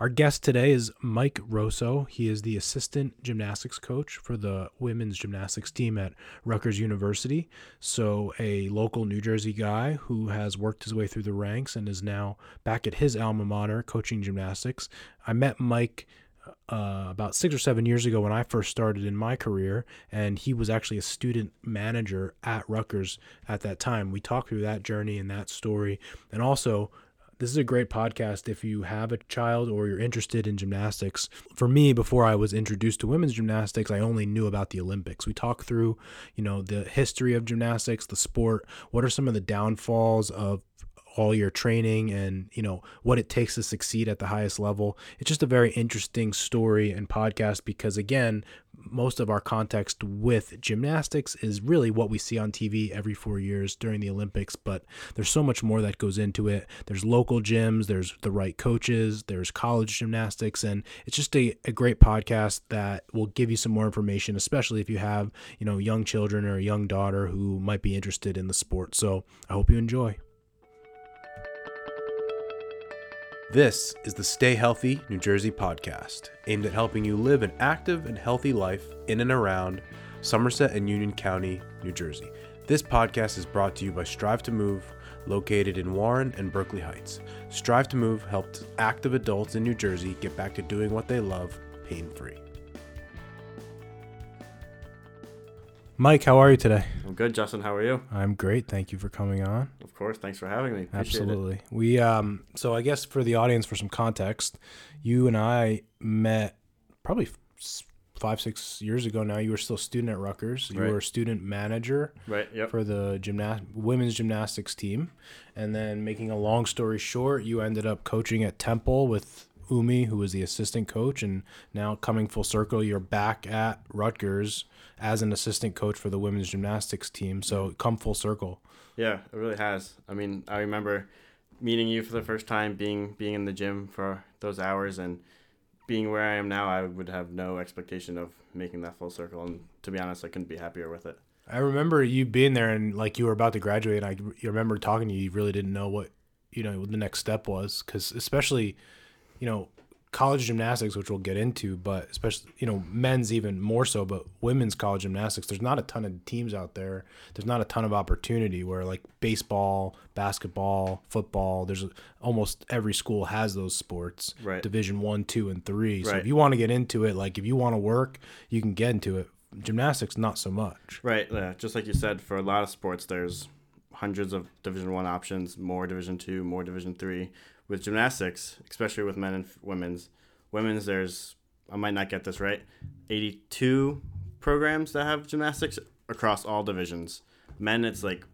Our guest today is Mike Rosso. He is the assistant gymnastics coach for the women's gymnastics team at Rutgers University. So, a local New Jersey guy who has worked his way through the ranks and is now back at his alma mater coaching gymnastics. I met Mike uh, about six or seven years ago when I first started in my career, and he was actually a student manager at Rutgers at that time. We talked through that journey and that story, and also this is a great podcast if you have a child or you're interested in gymnastics. For me, before I was introduced to women's gymnastics, I only knew about the Olympics. We talk through, you know, the history of gymnastics, the sport, what are some of the downfalls of all your training and you know what it takes to succeed at the highest level it's just a very interesting story and podcast because again most of our context with gymnastics is really what we see on TV every 4 years during the Olympics but there's so much more that goes into it. There's local gyms there's the right coaches there's college gymnastics and it's just a, a great podcast that will give you some more information especially if you have you know young children or a young daughter who might be interested in the sport. So I hope you enjoy This is the Stay Healthy New Jersey podcast, aimed at helping you live an active and healthy life in and around Somerset and Union County, New Jersey. This podcast is brought to you by Strive to Move, located in Warren and Berkeley Heights. Strive to Move helped active adults in New Jersey get back to doing what they love pain free. Mike, how are you today? I'm good, Justin. How are you? I'm great. Thank you for coming on. Of course. Thanks for having me. Appreciate Absolutely. It. We um so I guess for the audience for some context, you and I met probably five six years ago now. You were still a student at Rutgers. You right. were a student manager right, yep. for the gymnast women's gymnastics team, and then making a long story short, you ended up coaching at Temple with Umi, who was the assistant coach, and now coming full circle, you're back at Rutgers as an assistant coach for the women's gymnastics team. So mm-hmm. come full circle. Yeah, it really has. I mean, I remember meeting you for the first time, being being in the gym for those hours, and being where I am now. I would have no expectation of making that full circle, and to be honest, I couldn't be happier with it. I remember you being there, and like you were about to graduate. And I remember talking to you. You really didn't know what you know what the next step was, because especially, you know, college gymnastics, which we'll get into, but especially you know men's even more so, but women's college gymnastics. There's not a ton of teams out there. There's not a ton of opportunity where like baseball, basketball, football. There's almost every school has those sports. Right. Division one, two, and three. So right. if you want to get into it, like if you want to work, you can get into it. Gymnastics, not so much. Right. Yeah. Just like you said, for a lot of sports, there's hundreds of Division one options, more Division two, more Division three with gymnastics, especially with men and women's, women's there's I might not get this right, 82 programs that have gymnastics across all divisions. Men, it's like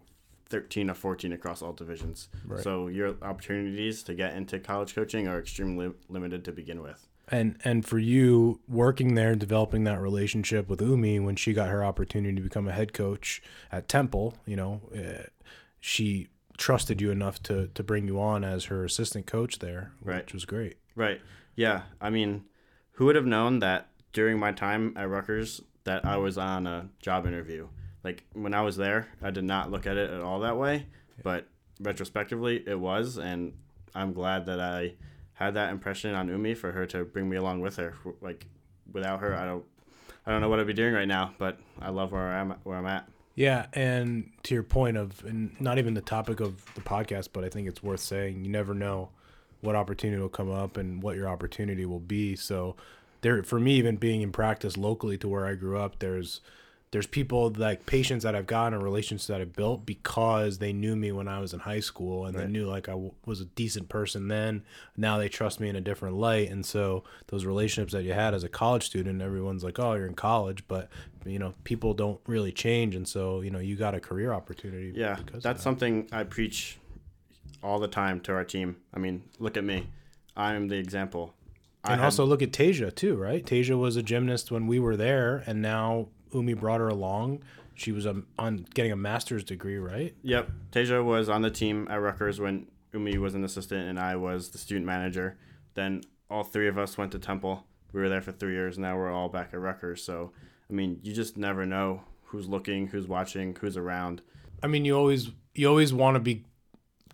13 or 14 across all divisions. Right. So your opportunities to get into college coaching are extremely limited to begin with. And and for you working there, developing that relationship with Umi when she got her opportunity to become a head coach at Temple, you know, uh, she trusted you enough to to bring you on as her assistant coach there, right. which was great. Right. Yeah. I mean, who would have known that during my time at Rutgers that I was on a job interview? Like when I was there, I did not look at it at all that way, yeah. but retrospectively, it was, and I'm glad that I had that impression on Umi for her to bring me along with her. Like without her, I don't, I don't know what I'd be doing right now, but I love where I'm where I'm at. Yeah, and to your point of, and not even the topic of the podcast, but I think it's worth saying, you never know what opportunity will come up and what your opportunity will be. So, there, for me, even being in practice locally to where I grew up, there's there's people like patients that I've gotten or relationships that I've built because they knew me when I was in high school and right. they knew like I w- was a decent person then. Now they trust me in a different light, and so those relationships that you had as a college student, everyone's like, "Oh, you're in college," but you know, people don't really change, and so you know, you got a career opportunity. Yeah, that's that. something I preach all the time to our team. I mean, look at me, I'm the example. And I also had, look at Tasia too, right? Tasia was a gymnast when we were there, and now Umi brought her along. She was um, on getting a master's degree, right? Yep. Tasia was on the team at Rutgers when Umi was an assistant and I was the student manager. Then all three of us went to Temple. We were there for three years. Now we're all back at Rutgers. So, I mean, you just never know who's looking, who's watching, who's around. I mean, you always you always want to be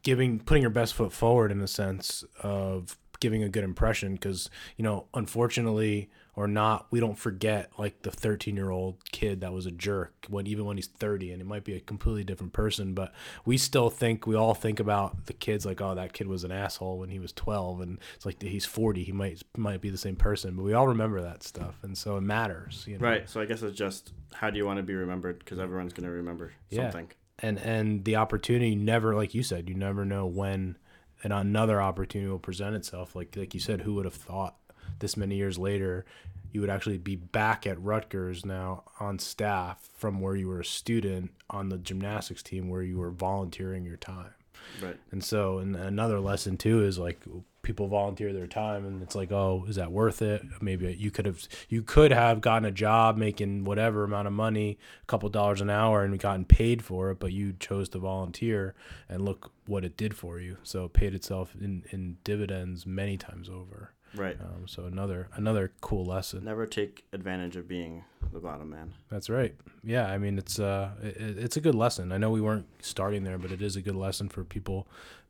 giving putting your best foot forward in the sense of giving a good impression because you know unfortunately or not we don't forget like the 13 year old kid that was a jerk when even when he's 30 and it might be a completely different person but we still think we all think about the kids like oh that kid was an asshole when he was 12 and it's like he's 40 he might might be the same person but we all remember that stuff and so it matters you know? Right. So I guess it's just how do you want to be remembered? Because everyone's going to remember Yeah. something. and and the opportunity never like you said you never know when and another opportunity will present itself like like you said who would have thought this many years later you would actually be back at Rutgers now on staff from where you were a student on the gymnastics team where you were volunteering your time. Right. and so and another lesson too is like people volunteer their time and it's like oh is that worth it? Maybe you could have you could have gotten a job making whatever amount of money a couple dollars an hour and gotten paid for it but you chose to volunteer and look what it did for you. So it paid itself in, in dividends many times over Right. um, so another another cool lesson Never take advantage of being the bottom man. That's right. Yeah, I mean it's uh it, it's a good lesson. I know we weren't starting there, but it is a good lesson for people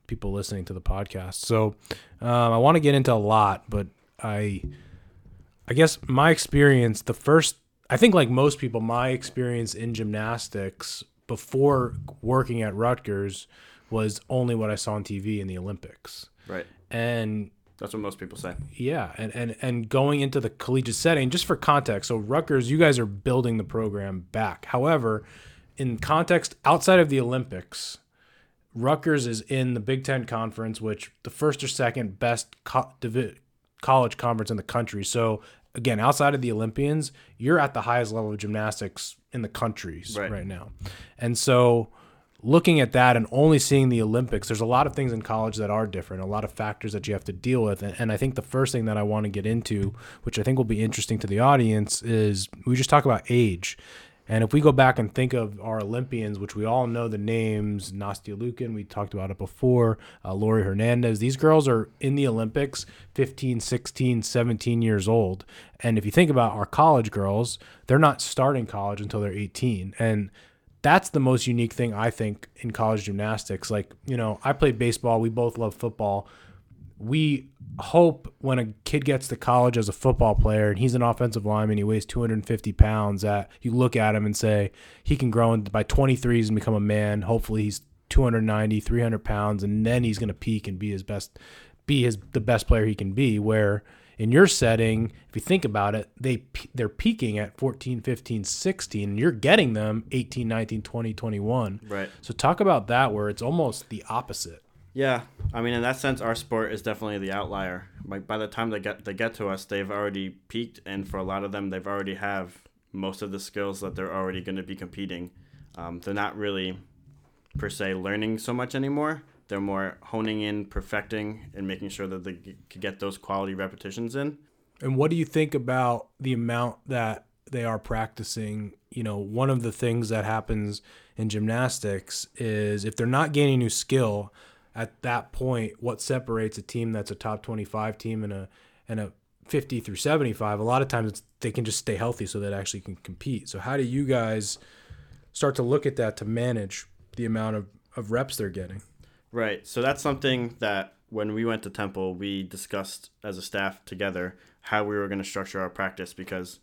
people listening to the podcast. So um, I want to get into a lot, but I I guess my experience the first I think like most people my experience in gymnastics before working at Rutgers was only what I saw on TV in the Olympics. Right. And That's what most people say. yeah, and, and and going into the collegiate setting, just for context, so Rutgers, you guys are building the program back. However, in context outside of the Olympics, Rutgers is in the Big Ten Conference, which the first or second best co- divi- college conference in the country. So again, outside of the Olympians, you're at the highest level of gymnastics in the countries Right. right now, and so looking at that and only seeing the Olympics, there's a lot of things in college that are different, a lot of factors that you have to deal with. And, and I think the first thing that I want to get into, which I think will be interesting to the audience, is we just talk about age. And if we go back and think of our Olympians, which we all know the names, Nastia Liukin, we talked about it before, uh, Laurie Hernandez, these girls are in the Olympics 15, 16, 17 years old. And if you think about our college girls, they're not starting college until they're 18. And that's the most unique thing I think in college gymnastics. Like, you know, I played baseball, we both love football. We hope when a kid gets to college as a football player and he's an offensive lineman, he weighs 250 pounds, that you look at him and say he can grow by 23 and become a man. Hopefully he's 290, 300 pounds, and then he's going to peak and be his best, be his the best player he can be. Where in your setting, if you think about it, they they're peaking at 14, 15, 16, and you're getting them 18, 19, 20, 21. Right. So talk about that where it's almost the opposite. Yeah, I mean, in that sense, our sport is definitely the outlier. Like by the time they get they get to us, they've already peaked, and for a lot of them, they've already have most of the skills that they're already going to be competing. Um, they're not really per se learning so much anymore. They're more honing in, perfecting, and making sure that they can get those quality repetitions in. And what do you think about the amount that they are practicing? You know, one of the things that happens in gymnastics is if they're not gaining new skill at that point, what separates a team that's a top 25 team and a and a 50 through 75, a lot of times they can just stay healthy so that actually can compete. So how do you guys start to look at that to manage the amount of, of reps they're getting? Right. So that's something that when we went to Temple, we discussed as a staff together how we were going to structure our practice because,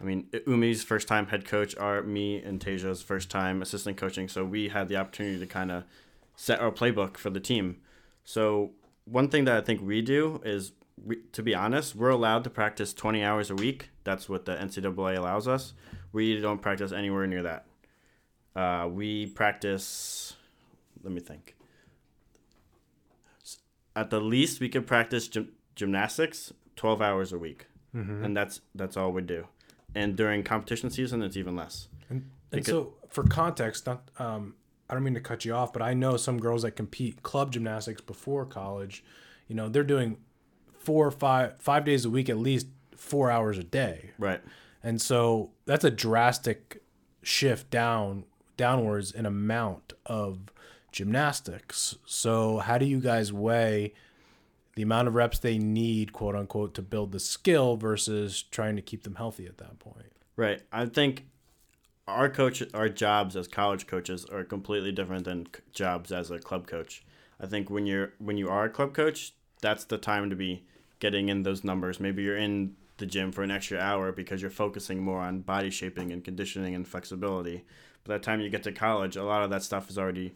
I mean, Umi's first time head coach, are me and Taja's first time assistant coaching. So we had the opportunity to kind of set our playbook for the team. So one thing that I think we do is, we, to be honest, we're allowed to practice 20 hours a week. That's what the NCAA allows us. We don't practice anywhere near that. Uh, we practice, let me think at the least we could practice gym- gymnastics 12 hours a week. And that's that's all we do. And during competition season it's even less. And, and Because- so, for context, not um, I don't mean to cut you off, but I know some girls that compete club gymnastics before college. You know, they're doing four or five five days a week at least, four hours a day, right. And so that's a drastic shift down downwards in amount of gymnastics. So how do you guys weigh the amount of reps they need, quote unquote, to build the skill versus trying to keep them healthy at that point? right i think our coach our jobs as college coaches are completely different than jobs as a club coach i think when you're when you are a club coach that's the time to be getting in those numbers. Maybe you're in the gym for an extra hour because you're focusing more on body shaping and conditioning and flexibility. By the time you get to college, a lot of that stuff is already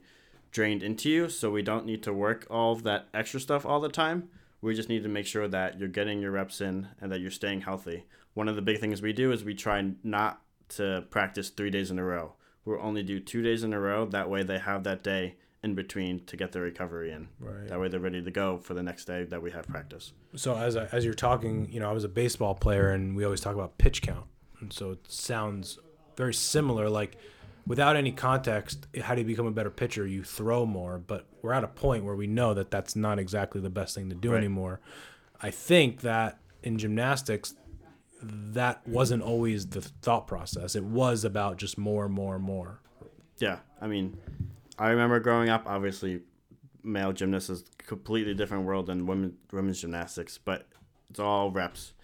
drained into you, so we don't need to work all of that extra stuff all the time. We just need to make sure that you're getting your reps in and that you're staying healthy. One of the big things we do is we try not to practice three days in a row. We'll only do two days in a row. That way, they have that day in between to get their recovery in. Right. That way, they're ready to go for the next day that we have practice. So as I, as you're talking, you know, I was a baseball player, and we always talk about pitch count, and so it sounds very similar. Like without any context, how do you become a better pitcher? You throw more, but we're at a point where we know that that's not exactly the best thing to do Right. anymore. I think that in gymnastics, that wasn't always the thought process. It was about just more, more, more. Yeah, I mean, I remember growing up. Obviously, male gymnast is a completely different world than women women's gymnastics, but it's all reps,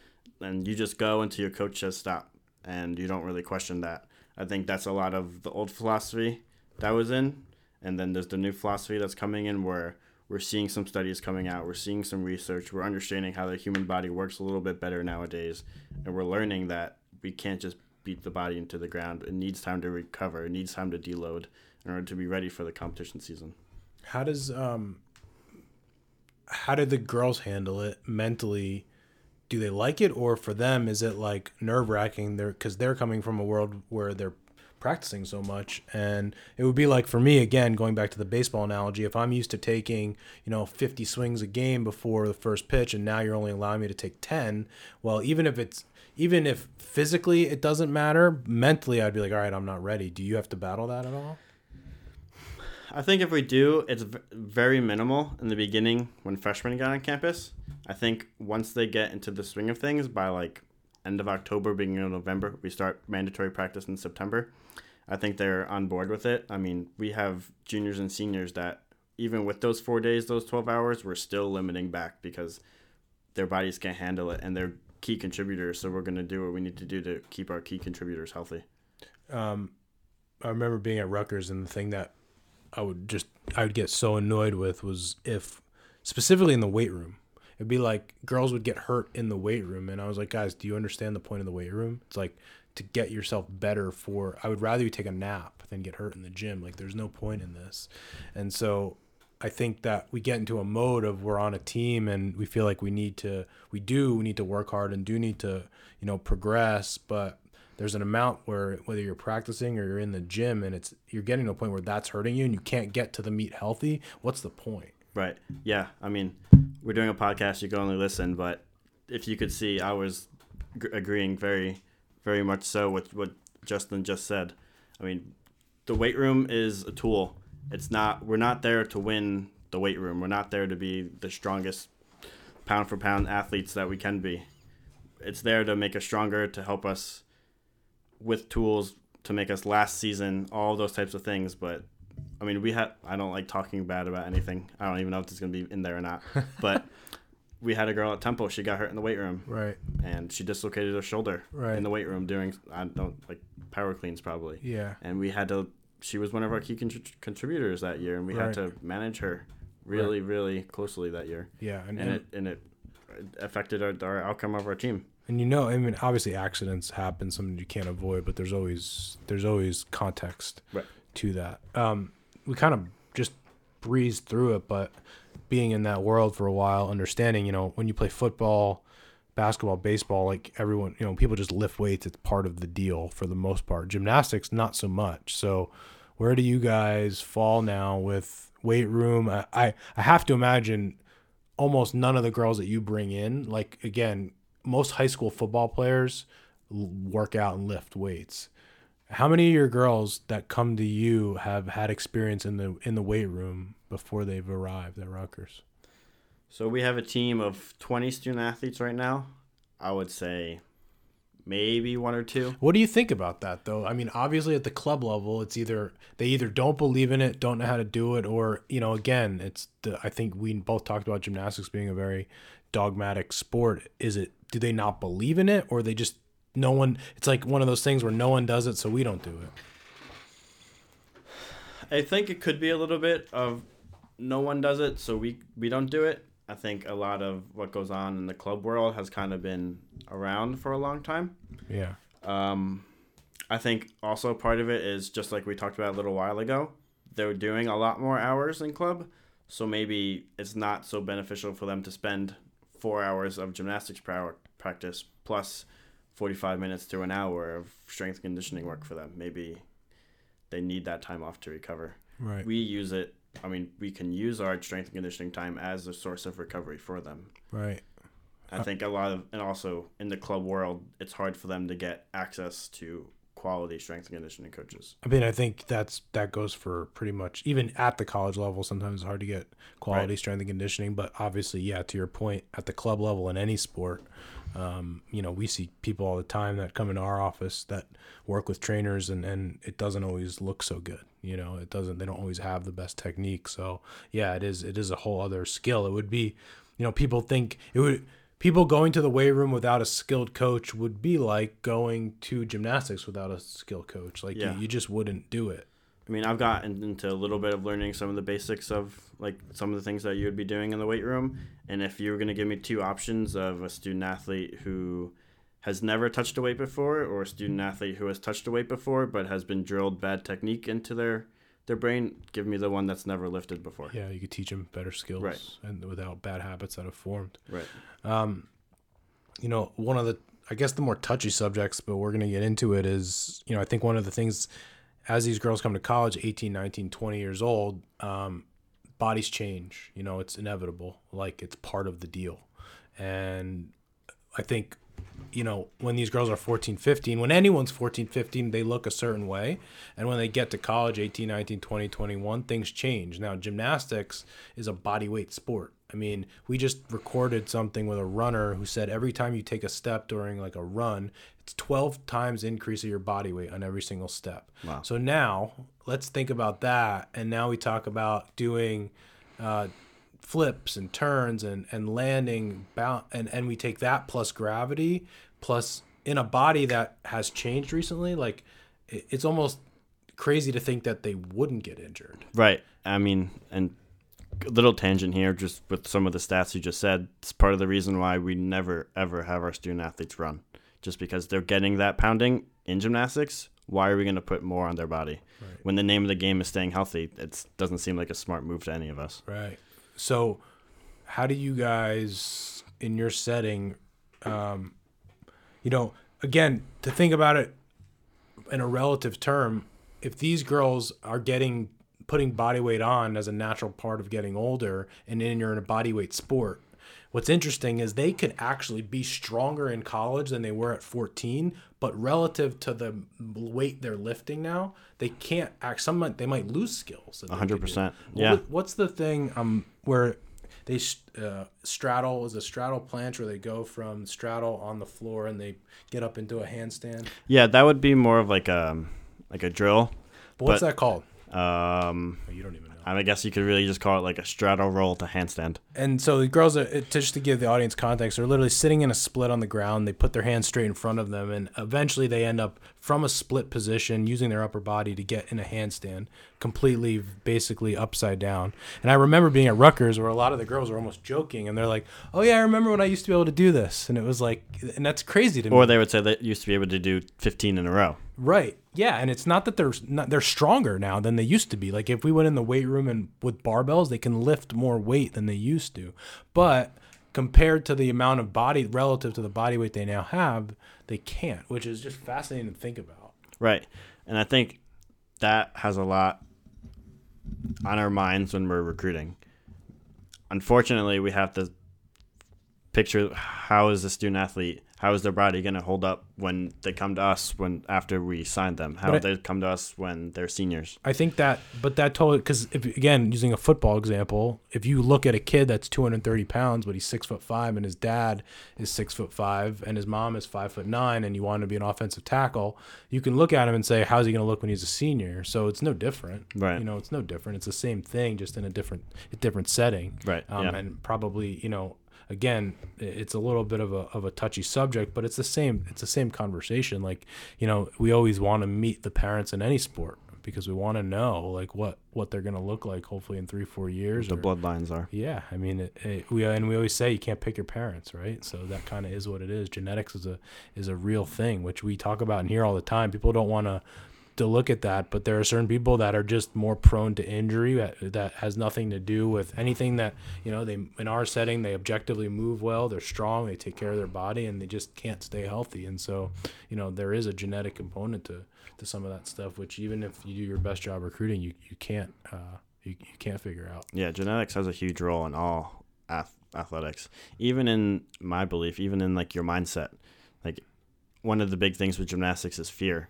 and you just go until your coach says stop, and you don't really question that. I think that's a lot of the old philosophy that was in, and then there's the new philosophy that's coming in where we're seeing some studies coming out, we're seeing some research, we're understanding how the human body works a little bit better nowadays, and we're learning that we can't just beat the body into the ground. It needs time to recover. It needs time to deload in order to be ready for the competition season. How does um how did the girls handle it mentally? Do they like it or for them is it like nerve-wracking they're cuz they're coming from a world where they're practicing so much and it would be like for me again going back to the baseball analogy if I'm used to taking, you know, 50 swings a game before the first pitch and now you're only allowing me to take 10, well even if it's even if physically it doesn't matter, mentally I'd be like, "All right, I'm not ready." Do you have to battle that at all? I think if we do, it's very minimal in the beginning when freshmen get on campus. I think once they get into the swing of things, by like end of October, beginning of November, we start mandatory practice in September. I think they're on board with it. I mean, we have juniors and seniors that even with those four days, those twelve hours, we're still limiting back because their bodies can't handle it and they're key contributors. So we're gonna do what we need to do to keep our key contributors healthy. um, I remember being at Rutgers, and the thing that I would just I would get so annoyed with was if specifically in the weight room, it'd be like girls would get hurt in the weight room, and I was like, guys, do you understand the point of the weight room? It's like to get yourself better for. I would rather you take a nap than get hurt in the gym. Like, there's no point in this, and so. I think that we get into a mode of we're on a team and we feel like we need to we do we need to work hard and do need to you know progress but there's an amount where whether you're practicing or you're in the gym and it's you're getting to a point where that's hurting you and you can't get to the meet healthy what's the point Right. Yeah. I mean, we're doing a podcast. You can only listen, but if you could see, I was g- agreeing very, very much so with what Justin just said. I mean, the weight room is a tool. It's not. We're not there to win the weight room. We're not there to be the strongest pound for pound athletes that we can be. It's there to make us stronger, to help us with tools to make us last season, all those types of things. But I mean, we had. I don't like talking bad about anything. I don't even know if it's gonna be in there or not. But we had a girl at Temple. She got hurt in the weight room, right and she dislocated her shoulder Right. in the weight room doing. I don't like power cleans probably. yeah And we had to. She was one of our key contri- contributors that year, and we Right. had to manage her really, really closely that year. yeah and, And and, it and it affected our, our outcome of our team. And you know i mean obviously accidents happen something you can't avoid but there's always there's always context Right. to that. Um we kind of just breezed through it but being in that world for a while understanding you know when you play football basketball baseball like everyone you know people just lift weights. It's part of the deal for the most part. Gymnastics not so much. So where do you guys fall now with weight room? I i, I have to imagine almost none of the girls that you bring in like again most high school football players work out and lift weights how many of your girls that come to you have had experience in the in the weight room before they've arrived at Rutgers? So we have a team of 20 student athletes right now. I would say maybe one or two. What do you think about that though? I mean, obviously at the club level, it's either they either don't believe in it, don't know how to do it, or you know, again, it's the I think we both talked about gymnastics being a very dogmatic sport. Is it do they not believe in it or they just no one it's like one of those things where no one does it so we don't do it. I think it could be a little bit of no one does it, so we we don't do it. I think a lot of what goes on in the club world has kind of been around for a long time. Yeah. Um, I think also part of it is just like we talked about a little while ago. They're doing a lot more hours in club, so maybe it's not so beneficial for them to spend four hours of gymnastics pra- practice plus 45 minutes to an hour of strength conditioning work for them. Maybe they need that time off to recover. Right. We use it. I mean, we can use our strength and conditioning time as a source of recovery for them. right. I uh, think a lot of, and also in the club world, it's hard for them to get access to quality strength and conditioning coaches. I mean, I think that's that goes for pretty much even at the college level. Sometimes it's hard to get quality Right. strength and conditioning, but obviously, yeah, to your point, at the club level in any sport, um, you know, we see people all the time that come into our office that work with trainers, and and it doesn't always look so good. You know, it doesn't. They don't always have the best technique. So yeah, it is. It is a whole other skill. It would be, you know, people think it would. People going to the weight room without a skilled coach would be like going to gymnastics without a skilled coach. Like Yeah. you, you just wouldn't do it. I mean, I've gotten into a little bit of learning some of the basics of like some of the things that you would be doing in the weight room. And if you were going to give me two options of a student athlete who has never touched a weight before or a student athlete who has touched a weight before but has been drilled bad technique into their their brain, give me the one that's never lifted before. Yeah, you could teach them better skills Right. and without bad habits that have formed. Right. Um, you know, one of the I guess the more touchy subjects, but we're going to get into it is, you know, I think one of the things as these girls come to college, 18, 19, 20 years old, um, bodies change, you know, it's inevitable. Like it's part of the deal. And I think you know, when these girls are 14, 15, when anyone's 14, 15, they look a certain way. And when they get to college, 18, 19, 20, 21, things change. Now, gymnastics is a body weight sport. I mean, we just recorded something with a runner who said every time you take a step during like a run, it's 12 times increase of your body weight on every single step. Wow. So now let's think about that. And now we talk about doing uh, flips and turns and, and landing bound and, and we take that plus gravity plus in a body that has changed recently like it's almost crazy to think that they wouldn't get injured Right. I mean, and a little tangent here, just with some of the stats you just said. It's part of the reason why we never ever have our student athletes run, just because they're getting that pounding in gymnastics. Why are we going to put more on their body Right. when the name of the game is staying healthy? It doesn't seem like a smart move to any of us. right so how do you guys in your setting um, you know again to think about it in a relative term if these girls are getting putting body weight on as a natural part of getting older and then you're in a body weight sport what's interesting is they could actually be stronger in college than they were at 14 but relative to the weight they're lifting now they can't act some might- they might lose skills that they could do. 100%. Yeah. what- what's the thing um where they uh, straddle is a straddle planche where they go from straddle on the floor and they get up into a handstand Yeah, that would be more of like a like a drill. but what's But- that called Um, oh, you don't even know I guess you could really just call it like a straddle roll to handstand. and so the girls are just to give the audience context they're literally sitting in a split on the ground they put their hands straight in front of them and eventually they end up from a split position using their upper body to get in a handstand completely basically upside down and i remember being at Rutgers where a lot of the girls were almost joking and they're like oh yeah i remember when i used to be able to do this and it was like and that's crazy to me Or they would say they used to be able to do 15 in a row. Right. Yeah, and it's not that they're not they're stronger now than they used to be. Like if we went in the weight room and with barbells, they can lift more weight than they used to. But compared to the amount of body relative to the body weight they now have, they can't, which is just fascinating to think about. Right. And I think that has a lot on our minds when we're recruiting. Unfortunately, we have to picture how is a student athlete, how is their body going to hold up when they come to us when after we sign them? How But they come to us when they're seniors? I think that, but that totally because again using a football example, if you look at a kid that's 230 pounds but he's six foot five and his dad is six foot five and his mom is five foot nine and you want him to be an offensive tackle, you can look at him and say, how's he going to look when he's a senior? So it's no different, Right. You know, it's no different. It's the same thing, just in a different, a different setting, Right, Um, yeah. And probably, you know. Again, it's a little bit of a, of a touchy subject, but it's the same. It's the same conversation. Like, you know, we always want to meet the parents in any sport because we want to know like what what they're gonna look like hopefully in three four years. The or- bloodlines are. yeah, I mean, it, it, we and we always say you can't pick your parents, right? So that kind of is what it is. Genetics is a is a real thing, which we talk about and hear all the time. People don't want to to look at that, but there are certain people that are just more prone to injury that, that has nothing to do with anything that you know. They in our setting, they objectively move well, they're strong, they take care of their body, and they just can't stay healthy. And so, you know, there is a genetic component to to some of that stuff, which even if you do your best job recruiting, you you can't uh, you, you can't figure out. Yeah, genetics has a huge role in all ath- athletics. Even in my belief, even in like your mindset. Like one of the big things with gymnastics is fear.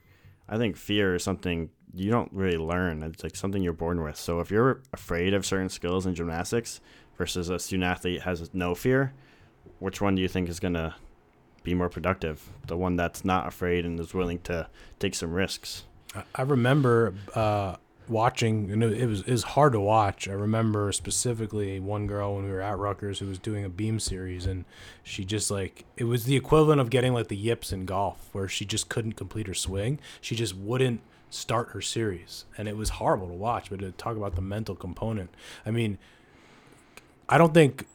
I think fear is something you don't really learn. It's like something you're born with. So if you're afraid of certain skills in gymnastics versus a student athlete has no fear, which one do you think is going to be more productive? The one that's not afraid and is willing to take some risks. I- remember uh, watching, and it it was it was hard to watch. I remember specifically one girl when we were at Rutgers who was doing a beam series, and she just like it was the equivalent of getting like the yips in golf, where she just couldn't complete her swing. She just wouldn't start her series, and it was horrible to watch. But to talk about the mental component, I mean, I don't think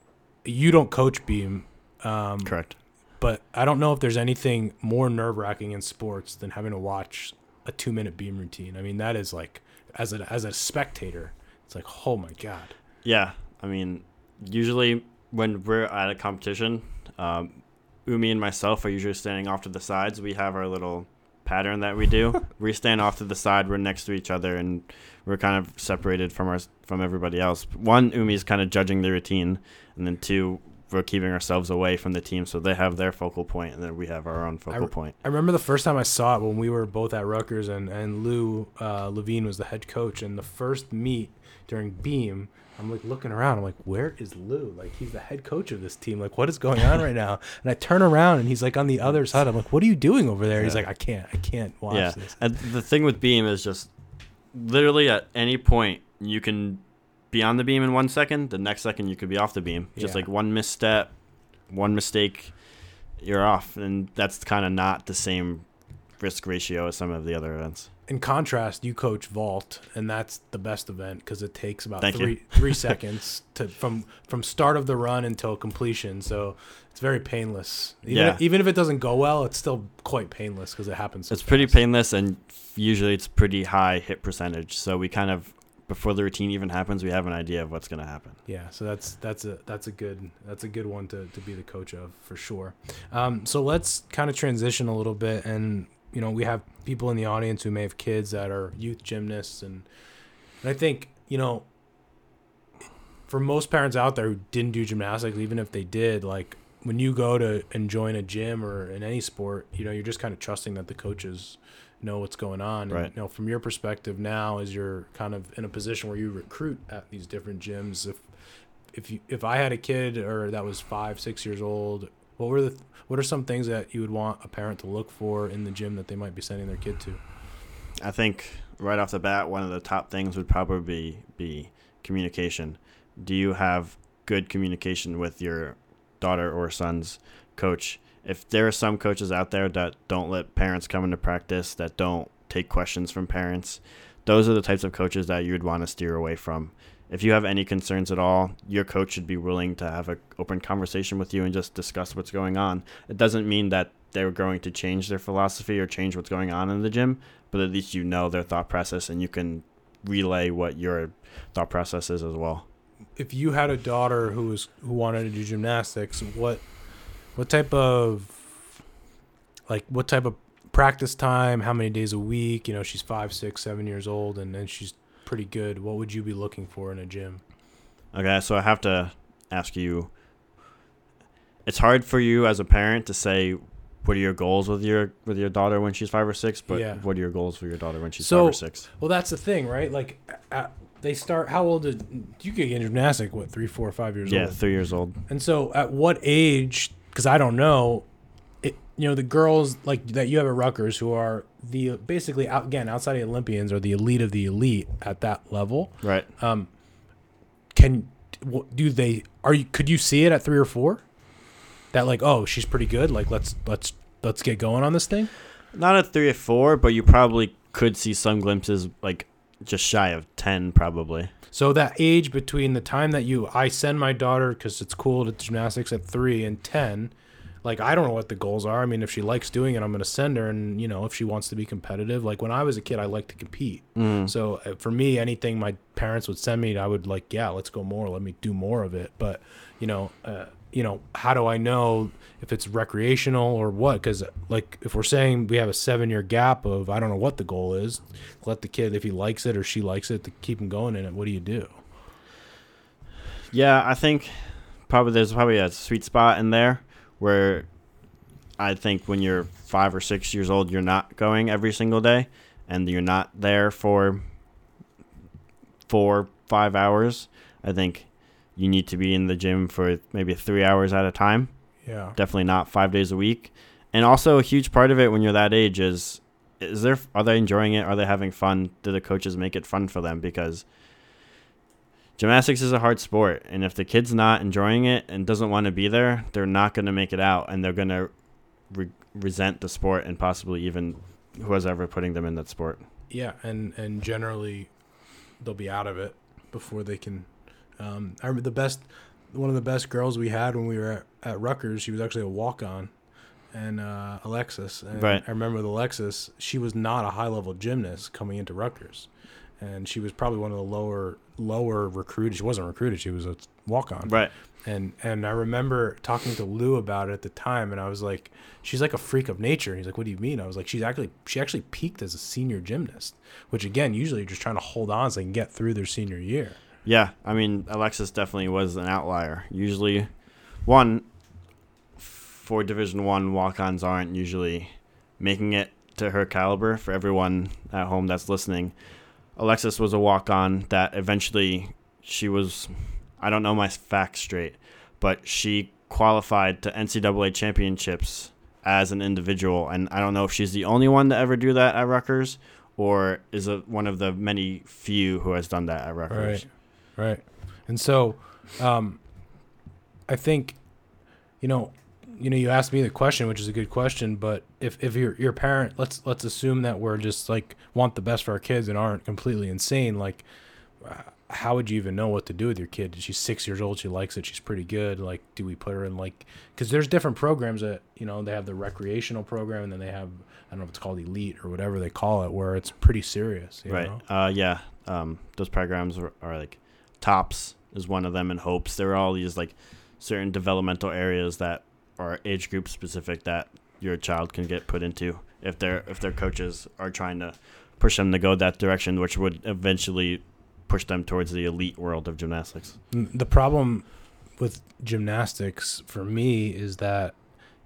you don't coach beam. Um, Correct. but I don't know if there's anything more nerve wracking in sports than having to watch a two minute beam routine. I mean, that is like as a as a spectator, it's like oh my god. Yeah, I mean, usually when we're at a competition, um, Umi and myself are usually standing off to the sides. We have our little pattern that we do. we stand off to the side. We're next to each other, and we're kind of separated from our from everybody else. One, Umi's kind of judging the routine, and then two, we're keeping ourselves away from the team, so they have their focal point, and then we have our own focal point. I remember the first time I saw it when we were both at Rutgers and and Lou uh, Levine was the head coach, and the first meet during beam. I'm like looking around. I'm like, where is Lou? Like he's the head coach of this team. Like what is going on right now? And I turn around and he's like on the other side. I'm like, what are you doing over there? He's like, I can't, I can't watch yeah, this. and the thing with beam is just literally at any point you can be on the beam in one second. The next second you could be off the beam. Just Yeah. like one misstep, one mistake, you're off, and that's kind of not the same risk ratio as some of the other events. in contrast, you coach vault, and that's the best event because it takes about Thank three three seconds to from from start of the run until completion. So it's very painless. Even, Yeah. if, even if it doesn't go well, it's still quite painless because it happens. So It's pretty painless, and usually it's pretty high hit percentage. So we kind of before the routine even happens, we have an idea of what's going to happen. Yeah, so that's that's a that's a good that's a good one to, to be the coach of for sure. Um, so let's kind of transition a little bit, and you know we have people in the audience who may have kids that are youth gymnasts, and and I think you know for most parents out there who didn't do gymnastics, even if they did, like when you go to and join a gym or in any sport, you know you're just kind of trusting that the coaches know what's going on. And, Right. you know, from your perspective now, as you're kind of in a position where you recruit at these different gyms, if if you if I had a kid or that was five six years old, what were the what are some things that you would want a parent to look for in the gym that they might be sending their kid to? I think right off the bat, one of the top things would probably be, be communication. Do you have good communication with your daughter or son's coach? If there are some coaches out there that don't let parents come into practice, that don't take questions from parents, those are the types of coaches that you would want to steer away from. If you have any concerns at all, your coach should be willing to have an open conversation with you and just discuss what's going on. It doesn't mean that they're going to change their philosophy or change what's going on in the gym, but at least you know their thought process and you can relay what your thought process is as well. If you had a daughter who was who wanted to do gymnastics, what what type of like what type of practice time? How many days a week? You know, she's five, six, seven years old, and then she's pretty good. What would you be looking for in a gym? Okay, so I have to ask you it's hard for you as a parent to say what are your goals with your with your daughter when she's 5 or 6, but Yeah. what are your goals for your daughter when she's So- 5 or 6? Well, that's the thing, right? Like, at, they start. How old did you get in gymnastics? What three, four, five years old? Yeah, old? 3 years old. And so, at what age? Because I don't know. It, you know, the girls like that you have at Rutgers who are the basically out, again outside of the Olympians are the elite of the elite at that level. Right. Um, can do they are you? Could you see it at three or four? That like, oh, she's pretty good. Like, let's let's let's get going on this thing. Not at 3 or 4, but you probably could see some glimpses like just shy of 10 probably. So that age between the time that you I send my daughter because it's cool to gymnastics at three and ten, like I don't know what the goals are. I mean, if she likes doing it, I'm gonna send her, and you know, if she wants to be competitive, like when I was a kid, I liked to compete. Mm. So uh, for me, anything my parents would send me, I would like, yeah, let's go more. Let me do more of it. But you know, uh, you know, how do I know if it's recreational or what? Because like if we're saying we have a seven year gap of I don't know what the goal is, let the kid if he likes it or she likes it to keep him going in it. What do you do? Yeah, I think probably there's probably a sweet spot in there where I think when you're five or six years old, you're not going every single day, and you're not there for four, five hours. I think you need to be in the gym for maybe three hours at a time. Yeah. Definitely not five days a week. And also, a huge part of it when you're that age is is there are they enjoying it? Are they having fun? Do the coaches make it fun for them? Because gymnastics is a hard sport, and if the kid's not enjoying it and doesn't want to be there, they're not going to make it out, and they're going to re- resent the sport and possibly even whoever's ever putting them in that sport. Yeah, and and generally they'll be out of it before they can. Um, I remember the best, one of the best girls we had when we were at, at Rutgers. She was actually a walk on, and uh, Alexis. And Right. I remember with Alexis. She was not a high level gymnast coming into Rutgers, and she was probably one of the lower lower recruited. She wasn't recruited. She was a walk on. Right. And and I remember talking to Lou about it at the time, and I was like, "She's like a freak of nature." And he's like, "What do you mean?" I was like, "She's actually she actually peaked as a senior gymnast, which again, usually you're just trying to hold on so they can get through their senior year." Yeah, I mean Alexis definitely was an outlier. Usually, one for Division One walk-ons aren't usually making it to her caliber. For everyone at home that's listening, Alexis was a walk-on that eventually she was. I don't know my facts straight, but she qualified to NCAA championships as an individual, and I don't know if she's the only one to ever do that at Rutgers, or is it one of the many few who has done that at Rutgers. Right. Right. And so, um, I think, you know, you know, you asked me the question, which is a good question. But if if you're your parent, let's let's assume that we're just like want the best for our kids and aren't completely insane. Like, uh, how would you even know what to do with your kid? She's six years old. She likes it. She's pretty good. Like, do we put her in like? Because there's different programs that you know they have the recreational program and then they have I don't know if it's called elite or whatever they call it, where it's pretty serious. You right. Know? Uh, yeah. Um, those programs are, are like TOPs is one of them, and HOPES. There are all these like certain developmental areas that are age group specific that your child can get put into if their if their coaches are trying to push them to go that direction, which would eventually push them towards the elite world of gymnastics. The problem with gymnastics for me is that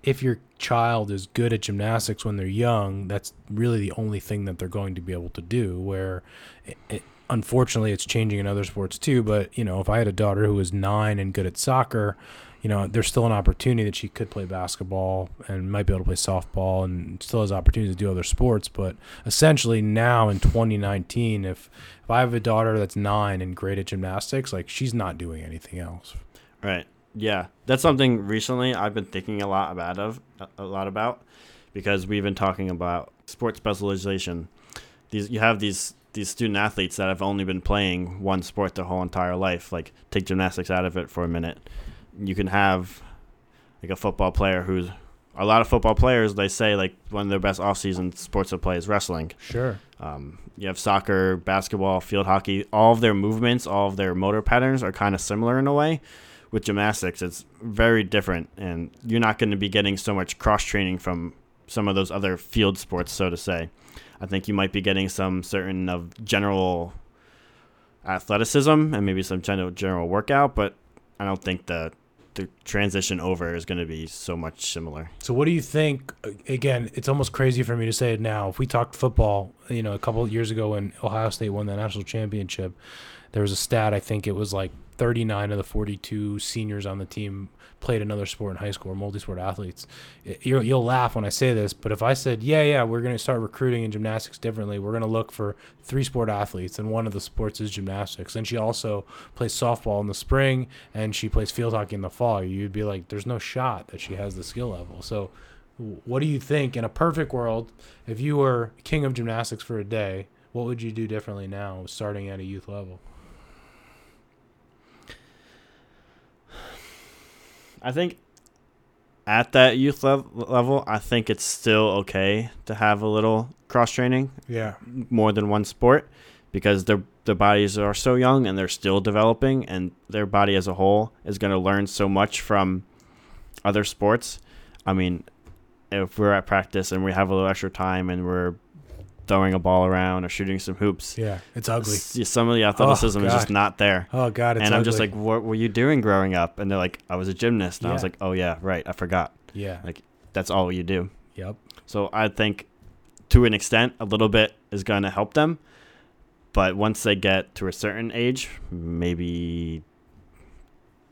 if your child is good at gymnastics when they're young, that's really the only thing that they're going to be able to do. Where, it, it, unfortunately, it's changing in other sports too. But you know, if I had a daughter who was nine and good at soccer, you know, there's still an opportunity that she could play basketball and might be able to play softball and still has opportunities to do other sports. But essentially, now in 2019, if if I have a daughter that's nine and great at gymnastics, like she's not doing anything else. Right. Yeah, that's something recently I've been thinking a lot about of a lot about because we've been talking about sports specialization. These you have these these student athletes that have only been playing one sport their whole entire life. Like take gymnastics out of it for a minute. You can have like a football player who's a lot of football players they say like one of their best off-season sports to play is wrestling. Sure. Um, you have soccer, basketball, field hockey. All of their movements, all of their motor patterns are kind of similar in a way. With gymnastics, it's very different, and you're not going to be getting so much cross training from some of those other field sports, so to say. I think you might be getting some certain of general athleticism and maybe some general general workout, but I don't think the the transition over is going to be so much similar. So what do you think? Again, it's almost crazy for me to say it now. If we talked football, you know, a couple of years ago when Ohio State won the national championship, there was a stat. I think it was like 39 of the 42 seniors on the team played another sport in high school or multi-sport athletes. You'll, you'll laugh when I say this, but if I said, yeah, yeah, we're going to start recruiting in gymnastics differently. We're going to look for three sport athletes, and one of the sports is gymnastics. And she also plays softball in the spring, and she plays field hockey in the fall. You'd be like, there's no shot that she has the skill level. So what do you think in a perfect world, if you were king of gymnastics for a day, what would you do differently now, starting at a youth level? I think at that youth lev- level, I think it's still okay to have a little cross training, Yeah. more than one sport, because their their bodies are so young and they're still developing, and their body as a whole is going to learn so much from other sports. I mean, if we're at practice and we have a little extra time and we're throwing a ball around or shooting some hoops, Yeah. It's ugly. some of the athleticism is oh, just not there. Oh God, it's and I'm just like, what were you doing growing up? And they're like, I was a gymnast. And I was like, oh yeah, right, I forgot. yeah. Like that's all you do. Yep. So I think, to an extent, a little bit is going to help them. But once they get to a certain age, maybe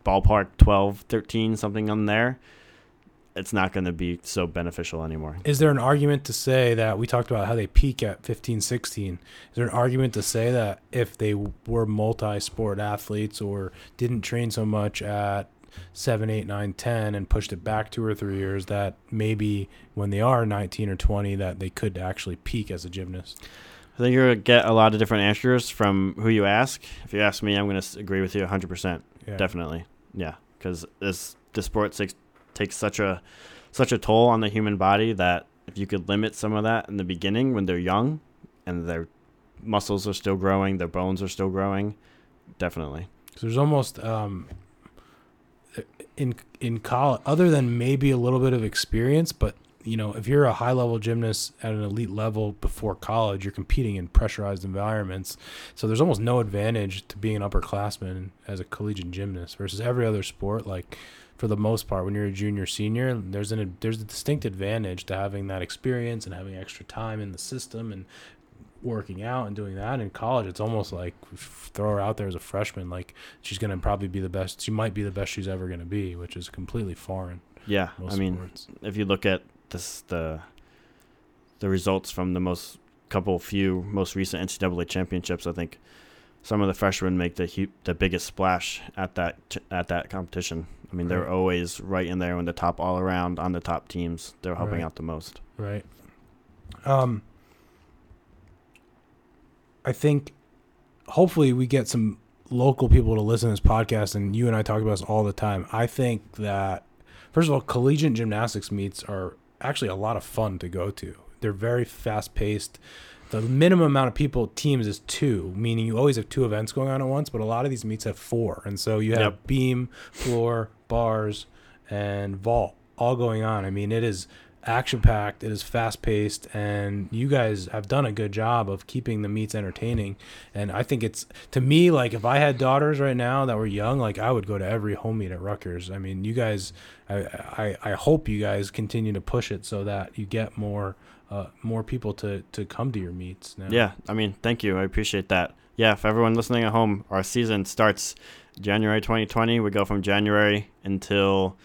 ballpark 12, 13, something on there, it's not going to be so beneficial anymore. Is there an argument to say that we talked about how they peak at 15, 16? Is there an argument to say that if they were multi sport athletes or didn't train so much at 7, 8, 9, 10 and pushed it back two or three years, that maybe when they are 19 or 20, that they could actually peak as a gymnast? I think you're going to get a lot of different answers from who you ask. If you ask me, I'm going to agree with you 100%. Yeah. Definitely, yeah, because this the sport takes takes such a such a toll on the human body that if you could limit some of that in the beginning when they're young, and their muscles are still growing, their bones are still growing, definitely. So there's almost um, in in college, other than maybe a little bit of experience, but you know, if you're a high level gymnast at an elite level before college, you're competing in pressurized environments. So there's almost no advantage to being an upperclassman as a collegiate gymnast versus every other sport. Like for the most part, when you're a junior senior, there's an there's a distinct advantage to having that experience and having extra time in the system and working out and doing that in college it's almost like throw her out there as a freshman like she's going to probably be the best she might be the best she's ever going to be which is completely foreign Yeah, I mean, sports. if you look at this the the results from the most couple few most recent NCAA championships, I think some of the freshmen make the hu- the biggest splash at that at that competition. I mean, they're always right in there in the top all around on the top teams. They're helping Right. out the most. right um i think hopefully we get some local people to listen to this podcast and you and i talk about this all the time i think that first of all collegiate gymnastics meets are actually a lot of fun to go to they're very fast paced the minimum amount of people teams is two meaning you always have two events going on at once but a lot of these meets have four and so you have Yep. beam floor bars and vault all going on i mean it is action packed it is fast paced and you guys have done a good job of keeping the meets entertaining and i think it's to me like if i had daughters right now that were young like i would go to every home meet at Rutgers. i mean you guys i i, I hope you guys continue to push it so that you get more uh, more people to to come to your meets now Yeah, I mean, thank you. I appreciate that. Yeah, for everyone listening at home, our season starts January 2020. We go from January until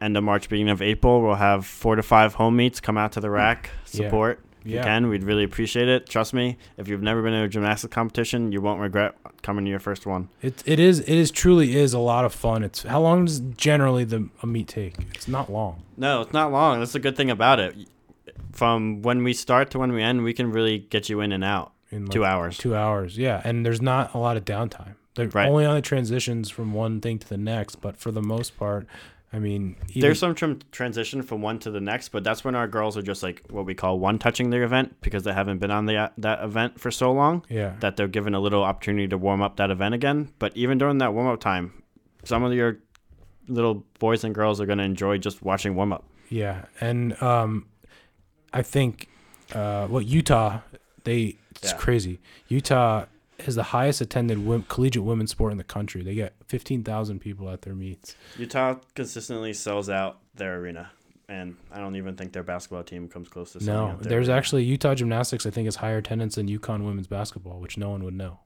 end of March, beginning of April. We'll have four to five home meets. Come out to the RAC, Yeah. support. If Yeah. you can, we'd really appreciate it. Trust me, if you've never been to a gymnastics competition, you won't regret coming to your first one. It it is it is truly is a lot of fun. It's how long does generally the a meet take? It's not long. No, it's not long. That's the good thing about it. From when we start to when we end, we can really get you in and out. In like Two hours. Two hours, yeah. And there's not a lot of downtime. They're Right. only on the transitions from one thing to the next, but for the most part, I mean, even- There's some tram- transition from one to the next, but that's when our girls are just like what we call one touching their event because they haven't been on the that event for so long yeah, that they're given a little opportunity to warm up that event again. But even during that warm up time, some of your little boys and girls are going to enjoy just watching warm up. yeah. And um, I think uh, what Utah they it's Yeah. crazy. Utah is the highest attended wom- collegiate women's sport in the country. They get fifteen thousand people at their meets. Utah consistently sells out their arena, and I don't even think their basketball team comes close to selling No, there's arena. actually Utah gymnastics. I think is higher attendance than UConn women's basketball, which no one would know.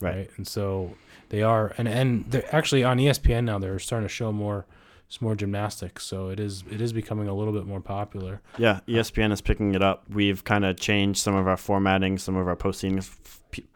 Right. And so they are, and and they're actually on ESPN now. They're starting to show more, some more gymnastics. So it is it is becoming a little bit more popular. Yeah, ESPN is picking it up. We've kind of changed some of our formatting, some of our postseason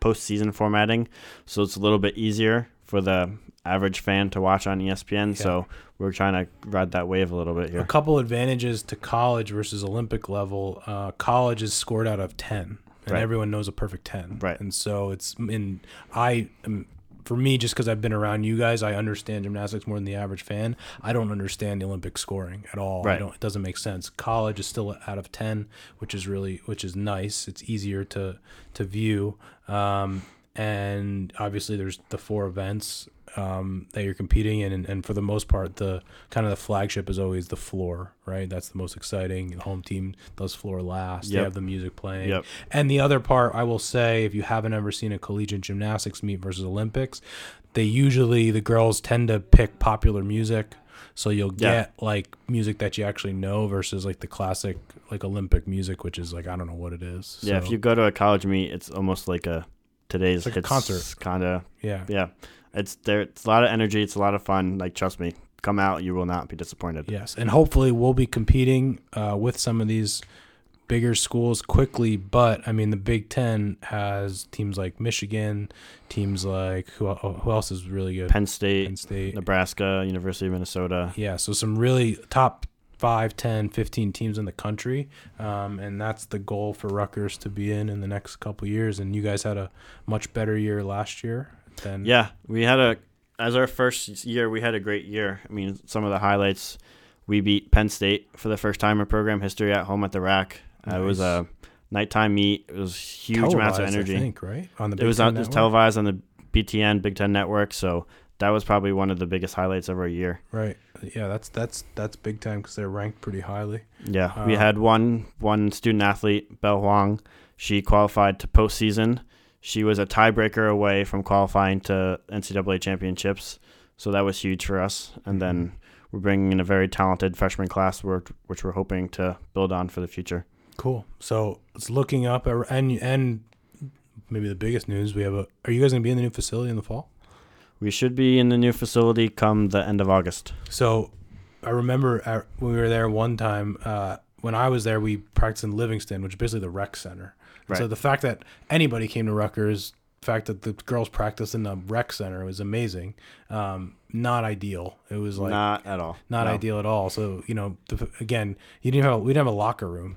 postseason formatting, so it's a little bit easier for the average fan to watch on ESPN. So we're trying to ride that wave a little bit here. A couple advantages to college versus Olympic level. Uh, college is scored out of ten, and Right. everyone knows a perfect 10. Right. And so it's in I am for me just because I've been around you guys, I understand gymnastics more than the average fan. I don't understand the Olympic scoring at all. I don't it doesn't make sense. College is still out of 10, which is really which is nice. It's easier to to view. Um and obviously there's the four events um, that you're competing in, and, and for the most part, the kind of the flagship is always the floor, right? That's the most exciting. The home team does floor last. They have the music playing. Yep. And the other part, I will say, if you haven't ever seen a collegiate gymnastics meet versus Olympics, they usually the girls tend to pick popular music. So you'll Yeah. get like music that you actually know versus like the classic like Olympic music, which is like I don't know what it is. Yeah, So, if you go to a college meet, it's almost like a today's It's like a concert. Kind of yeah, yeah. It's there. It's a lot of energy. It's a lot of fun. Like trust me, come out, you will not be disappointed. Yes, and hopefully we'll be competing uh, with some of these bigger schools quickly. But I mean, the Big Ten has teams like Michigan, teams like who oh, who else is really good? Penn State, Penn State. Nebraska, University of Minnesota. Yeah, so some really top 5, 10, 15 teams in the country. Um, and that's the goal for Rutgers to be in in the next couple years. And you guys had a much better year last year than Yeah, we had a as our first year, we had a great year. I mean, some of the highlights: we beat Penn State for the first time in program history at home at the RAC. Uh, it was a nighttime meet. It was huge amounts televised, of I energy. think, right? On the it was on, it was televised on the BTN Big Ten Network, so that was probably one of the biggest highlights of our year. Right. Yeah, that's that's that's big time because they're ranked pretty highly. Yeah, we Uh, had one one student athlete, Belle Huang. She qualified to postseason. She was a tiebreaker away from qualifying to NCAA championships, so that was huge for us. And then we're bringing in a very talented freshman class, which we're hoping to build on for the future. Cool. So it's looking up, and and maybe the biggest news we have a. Are you guys gonna be in the new facility in the fall? We should be in the new facility come the end of August. So I remember at, when we were there one time. Uh, when I was there, we practiced in Livingston, which is basically the rec center. And So the fact that anybody came to Rutgers, the fact that the girls practiced in the rec center was amazing. Um, not ideal. It was like Not at all. not No. ideal at all. So you know, the, again, you didn't have a, we didn't have a locker room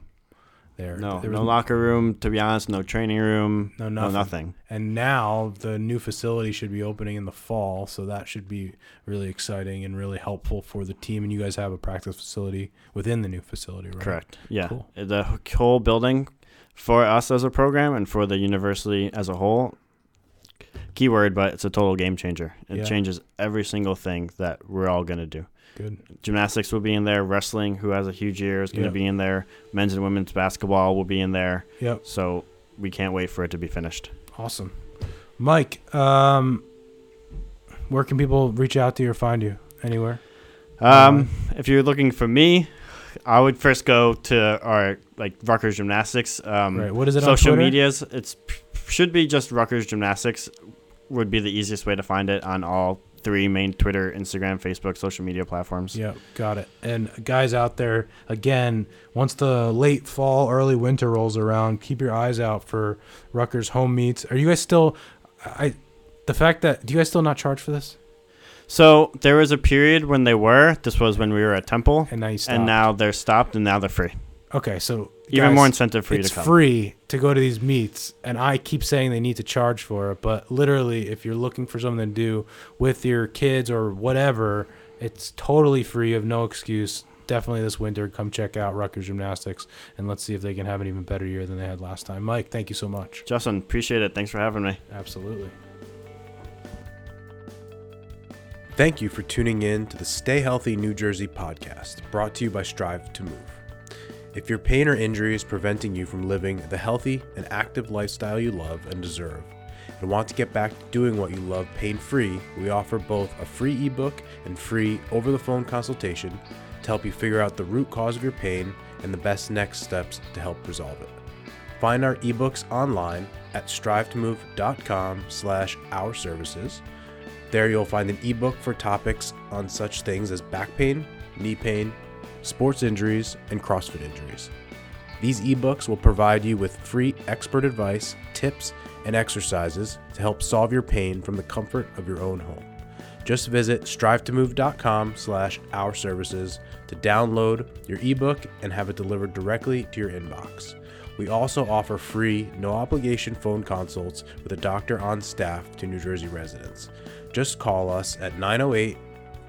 there. No, There was no locker room. To be honest, no training room. No, No nothing. nothing. And now the new facility should be opening in the fall, so that should be really exciting and really helpful for the team. And you guys have a practice facility within the new facility, right? Correct. Yeah. Cool. The whole building for us as a program and for the university as a whole, keyword, but it's a total game changer. It Yeah. changes every single thing that we're all going to do. Good. Gymnastics will be in there. Wrestling, who has a huge year, is going to Yeah. be in there. Men's and women's basketball will be in there. Yep. So we can't wait for it to be finished. Awesome. Mike, um, where can people reach out to you or find you? Anywhere? Um, if you're looking for me, I would first go to our like Rutgers Gymnastics. Um, right. What is it on social medias it's should be just Rutgers Gymnastics would be the easiest way to find it on all three main Twitter, Instagram, Facebook, social media platforms. Yeah, got it. And guys out there, again, once the late fall, early winter rolls around, keep your eyes out for Rutgers home meets. Are you guys still? I, the fact that do you guys still not charge for this? So there was a period when they were. This was when we were at Temple, And now you stop. and now they're stopped, and now they're free. okay, so Even guys, more incentive for you it's to come. free to go to these meets, and I keep saying they need to charge for it, but literally, if you're looking for something to do with your kids or whatever, it's totally free. You have no excuse. Definitely this winter, come check out Rutgers Gymnastics, and let's see if they can have an even better year than they had last time. Mike, thank you so much. Justin, appreciate it. Thanks for having me. Absolutely. Thank you for tuning in to the Stay Healthy New Jersey podcast, brought to you by Strive to Move. If your pain or injury is preventing you from living the healthy and active lifestyle you love and deserve, and want to get back to doing what you love pain free, we offer both a free ebook and free over the phone consultation to help you figure out the root cause of your pain and the best next steps to help resolve it. Find our ebooks online at strivetomove.com slash our services. There you'll find an ebook for topics on such things as back pain, knee pain, sports injuries, and CrossFit injuries. These ebooks will provide you with free expert advice, tips, and exercises to help solve your pain from the comfort of your own home. Just visit strivetomove.com slash our services to download your ebook and have it delivered directly to your inbox. We also offer free, no obligation phone consults with a doctor on staff to New Jersey residents. Just call us at 908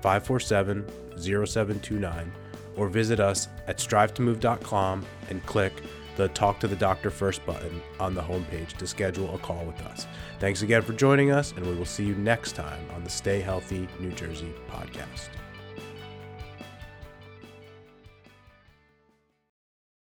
547 0729 or visit us at strivetomove.com and click the Talk to the Doctor First button on the homepage to schedule a call with us. Thanks again for joining us, and we will see you next time on the Stay Healthy New Jersey podcast.